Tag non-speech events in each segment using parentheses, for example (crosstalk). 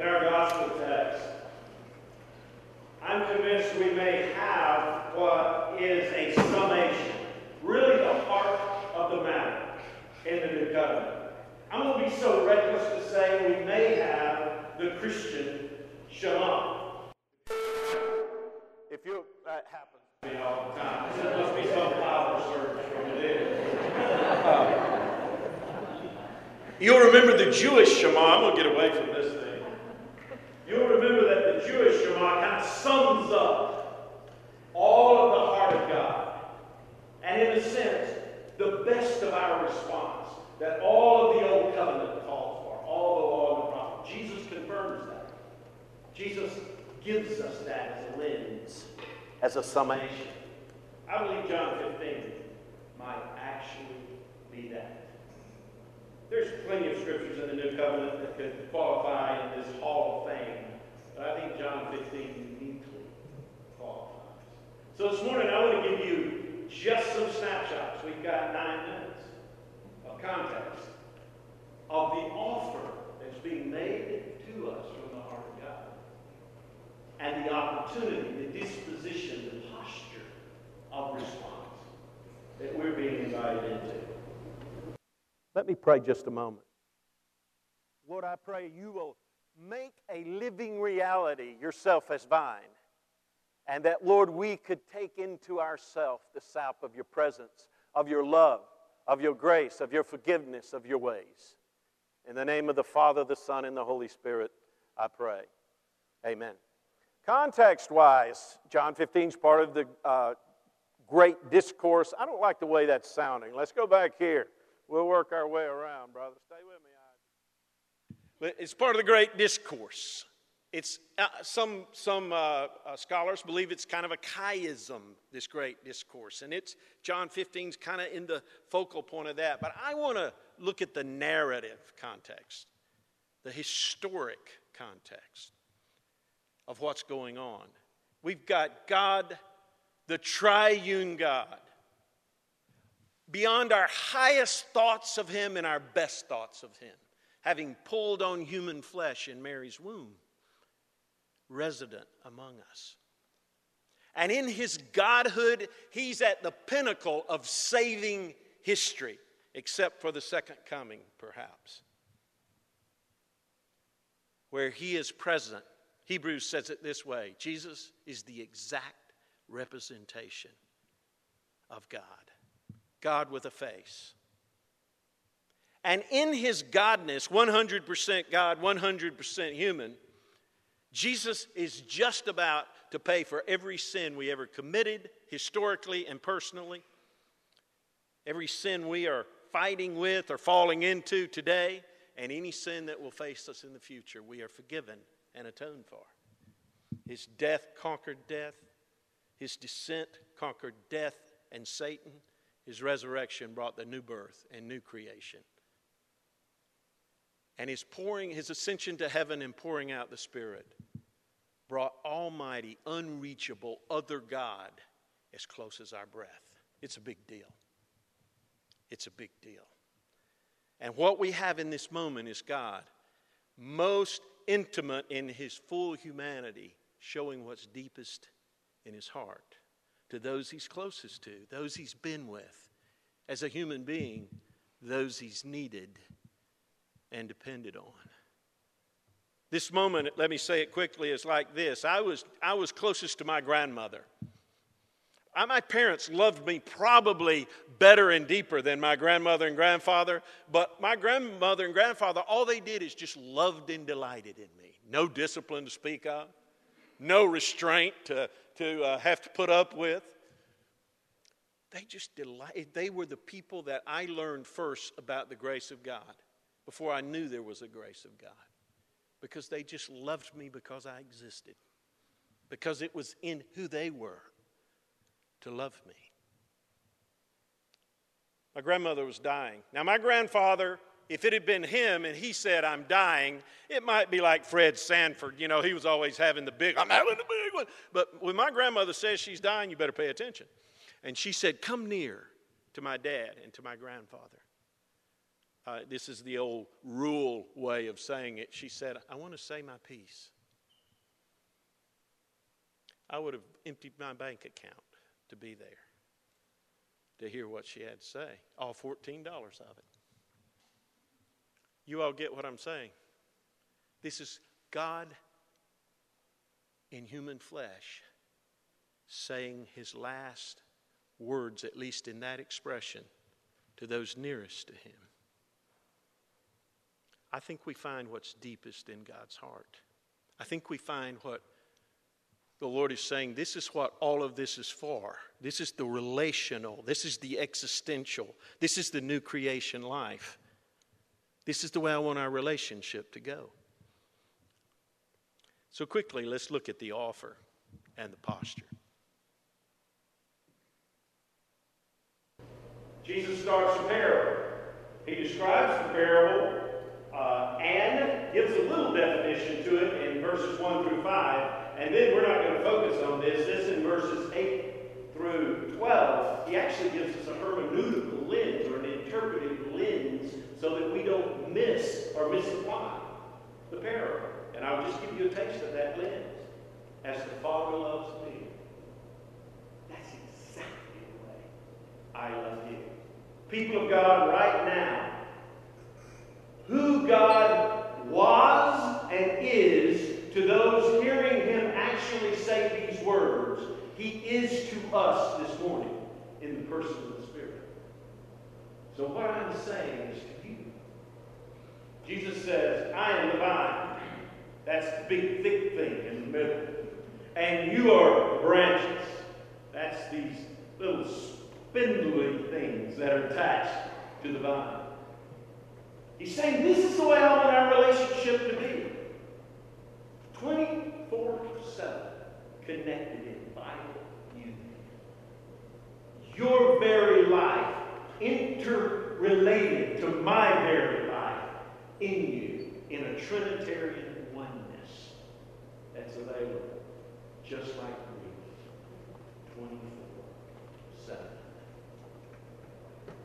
in our gospel text, I'm convinced we may have what is a summation, really the heart of the matter in the new covenant. I'm going to be so reckless to say we may have the Christian Shema. If you, that happens to me all the time. There must be some power surge from within. (laughs) You'll remember the Jewish Shema. I'm going to get away from this thing. You'll remember that the Jewish Shema kind of sums up all of the heart of God. And in a sense, the best of our response that all of the Old Covenant calls for, all the law and the prophet. Jesus confirms that. Jesus gives us that as a lens, as a summation. I believe John 15 might actually be that. There's plenty of scriptures in the New Covenant that could qualify in this Hall of Fame, but I think John 15 uniquely qualifies. So this morning I want to give you just some snapshots. We've got nine minutes of context of the offer that's being made to us from the heart of God and the opportunity, the disposition, the posture of response that we're being invited into. Let me pray just a moment. Lord, I pray you will make a living reality yourself as vine. And that, Lord, we could take into ourselves the sap of your presence, of your love, of your grace, of your forgiveness, of your ways. In the name of the Father, the Son, and the Holy Spirit, I pray. Amen. Context wise, John 15 is part of the uh, great discourse. I don't like the way that's sounding. Let's go back here. We'll work our way around, brother. Stay with me. It's part of the great discourse. It's uh, some some uh, uh, scholars believe it's kind of a chiasm, this great discourse, and it's John 15's kind of in the focal point of that. But I want to look at the narrative context, the historic context of what's going on. We've got God, the triune God, beyond our highest thoughts of Him and our best thoughts of Him, having pulled on human flesh in Mary's womb, resident among us. And in His Godhood, He's at the pinnacle of saving history, except for the second coming, perhaps, where He is present. Hebrews says it this way Jesus is the exact representation of God. God with a face. And in his godness, 100% God, 100% human, Jesus is just about to pay for every sin we ever committed, historically and personally. Every sin we are fighting with or falling into today, and any sin that will face us in the future, we are forgiven and atoned for. His death conquered death, his descent conquered death and Satan. His resurrection brought the new birth and new creation. And his pouring, his ascension to heaven and pouring out the Spirit brought almighty, unreachable, other God as close as our breath. It's a big deal. It's a big deal. And what we have in this moment is God, most intimate in his full humanity, showing what's deepest in his heart to those he's closest to, those he's been with. As a human being, those he's needed and depended on. This moment, let me say it quickly, is like this. I was, I was closest to my grandmother. I, my parents loved me probably better and deeper than my grandmother and grandfather, but my grandmother and grandfather, all they did is just loved and delighted in me. No discipline to speak of, no restraint to, to uh, have to put up with. They just delight. They were the people that I learned first about the grace of God before I knew there was a grace of God. Because they just loved me because I existed. Because it was in who they were to love me. My grandmother was dying. Now, my grandfather if it had been him and he said, I'm dying, it might be like Fred Sanford. You know, he was always having the big, I'm having the big one. But when my grandmother says she's dying, you better pay attention. And she said, Come near to my dad and to my grandfather. uh, this is the old rule way of saying it. She said, I want to say my piece. I would have emptied my bank account to be there, to hear what she had to say, all $14 of it. You all get what I'm saying. This is God in human flesh saying his last words, at least in that expression, to those nearest to him. I think we find what's deepest in God's heart. I think we find what the Lord is saying this is what all of this is for. This is the relational, this is the existential, this is the new creation life. This is the way I want our relationship to go. So, quickly, let's look at the offer and the posture. Jesus starts the parable. He describes the parable uh, and gives a little definition to it in verses 1 through 5. And then we're not going to focus on this. This in verses 8 through 12. He actually gives us a hermeneutical lens or an interpretive lens so that we don't miss or misapply the parable. And I'll just give you a taste of that lens. As the Father loves me, that's exactly the way I love you. People of God, right now, who God was and is to those hearing Him actually say these words, He is to us this morning in the person of the Spirit. So, what I'm saying is to you, Jesus says, I am the vine. That's the big, thick thing in the middle. And you are branches. That's these little spindly things that are attached to the vine. He's saying this is the way I want our relationship to be 24 7 connected in vital unity. Your very life interrelated to my very life in you in a Trinitarian oneness that's available just like me 24 7.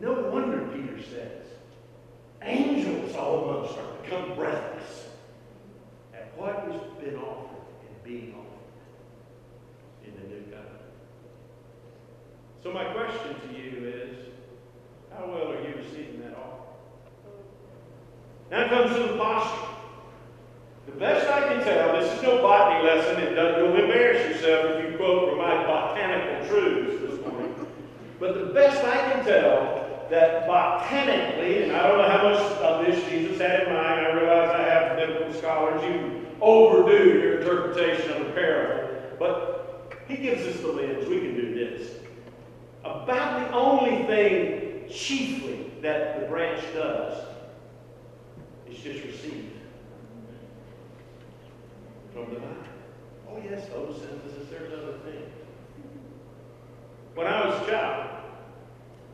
No wonder Peter says, Angels almost are become breathless at what has been offered and being offered in the new covenant. So my question to you is, how well are you receiving that offer? Now comes to the posture. The best I can tell, this is no botany lesson. Doesn't, you'll embarrass yourself if you quote from my botanical truths this morning. But the best I can tell, that botanically, and I don't know how much of this Jesus had in mind, I realize I have biblical scholars, you overdo your interpretation of the parable, but he gives us the lens. We can do this. About the only thing chiefly that the branch does is just receive from the vine. Oh, yes, photosynthesis, there's other things. When I was a child,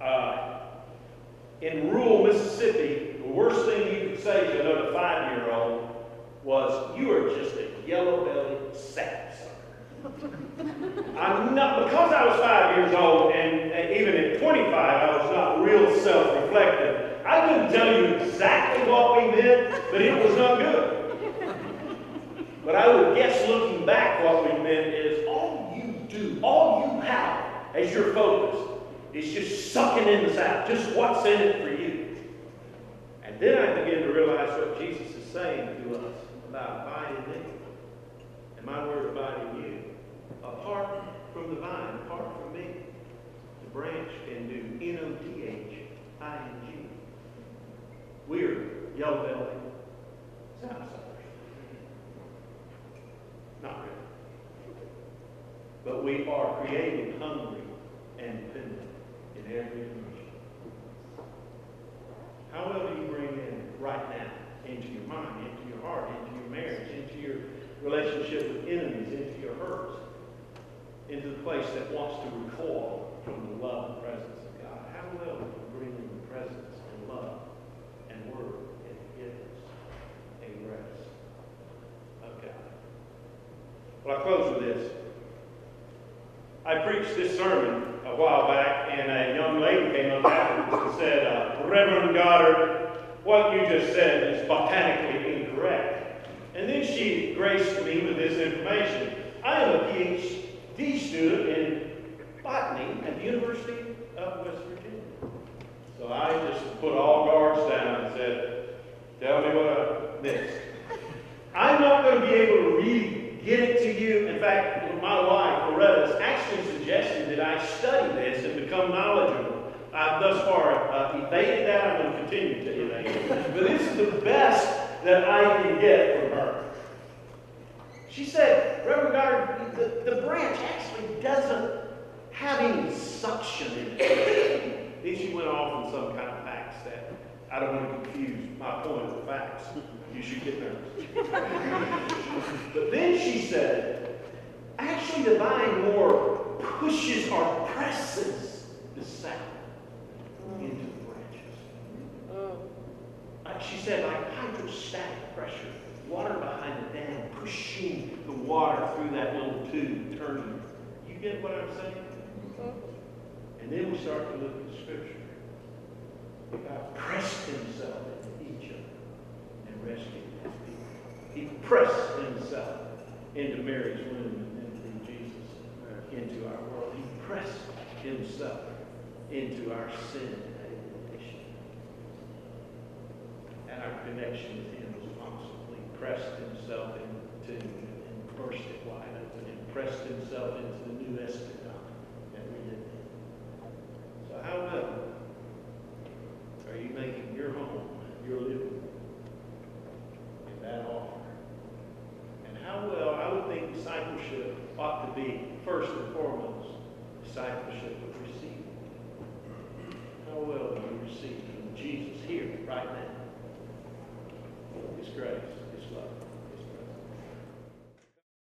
uh, in rural Mississippi, the worst thing you could say to another five year old was, You are just a yellow bellied sapsucker. (laughs) I'm not, because I was five years old, 25, I was not real self reflective. I couldn't tell you exactly what we meant, but it was not good. But I would guess looking back, what we meant is all you do, all you have as your focus is just sucking in the sap, just what's in it for you. And then I begin to realize what Jesus is saying to us about abiding in me. And my word abide in you. Apart from the vine, apart from me, the branch can do N-O-T-H-I-N-G. We're yellow belly. Not really. But we are created hungry and dependent in every emotion. How well do you bring in right now into your mind, into your heart, into your marriage, into your relationship with enemies, into your hurts, into the place that wants to recoil from the love and presence of God? How well do you bring in the presence and love and word and forgiveness and grace of God? Well, I close with this. I preached this sermon a while back, and a young lady came up afterwards and said, uh, Reverend Goddard, what you just said is botanically incorrect. And then she graced me with this information. I am a PhD student in botany at the University of West Virginia. So I just put all guards down and said, tell me what I missed. I'm not going to be able to get it to you. In fact, my wife, Loretta, actually suggested that I study this and become knowledgeable. I've thus far uh, evaded that. I'm going to continue to evade it. But this is the best that I can get from her. She said, Reverend Goddard, the, the branch actually doesn't have any suction in it. then she went off on some kind of facts that I don't want to confuse my point with facts. You should get nervous. but then she said, actually the vine more pushes or presses the sap into the branches. Oh. Like she said, like hydrostatic pressure, water behind the dam pushing the water through that little tube, turning. You get what I'm saying? Mm-hmm. And then we start to look at the scripture. God pressed himself into Egypt and rescued. He pressed himself into Mary's womb and into Jesus, into our world. He pressed himself into our sin and condition. And our connection with him was constantly pressed himself into and burst it wide open and pressed himself into the new eschaton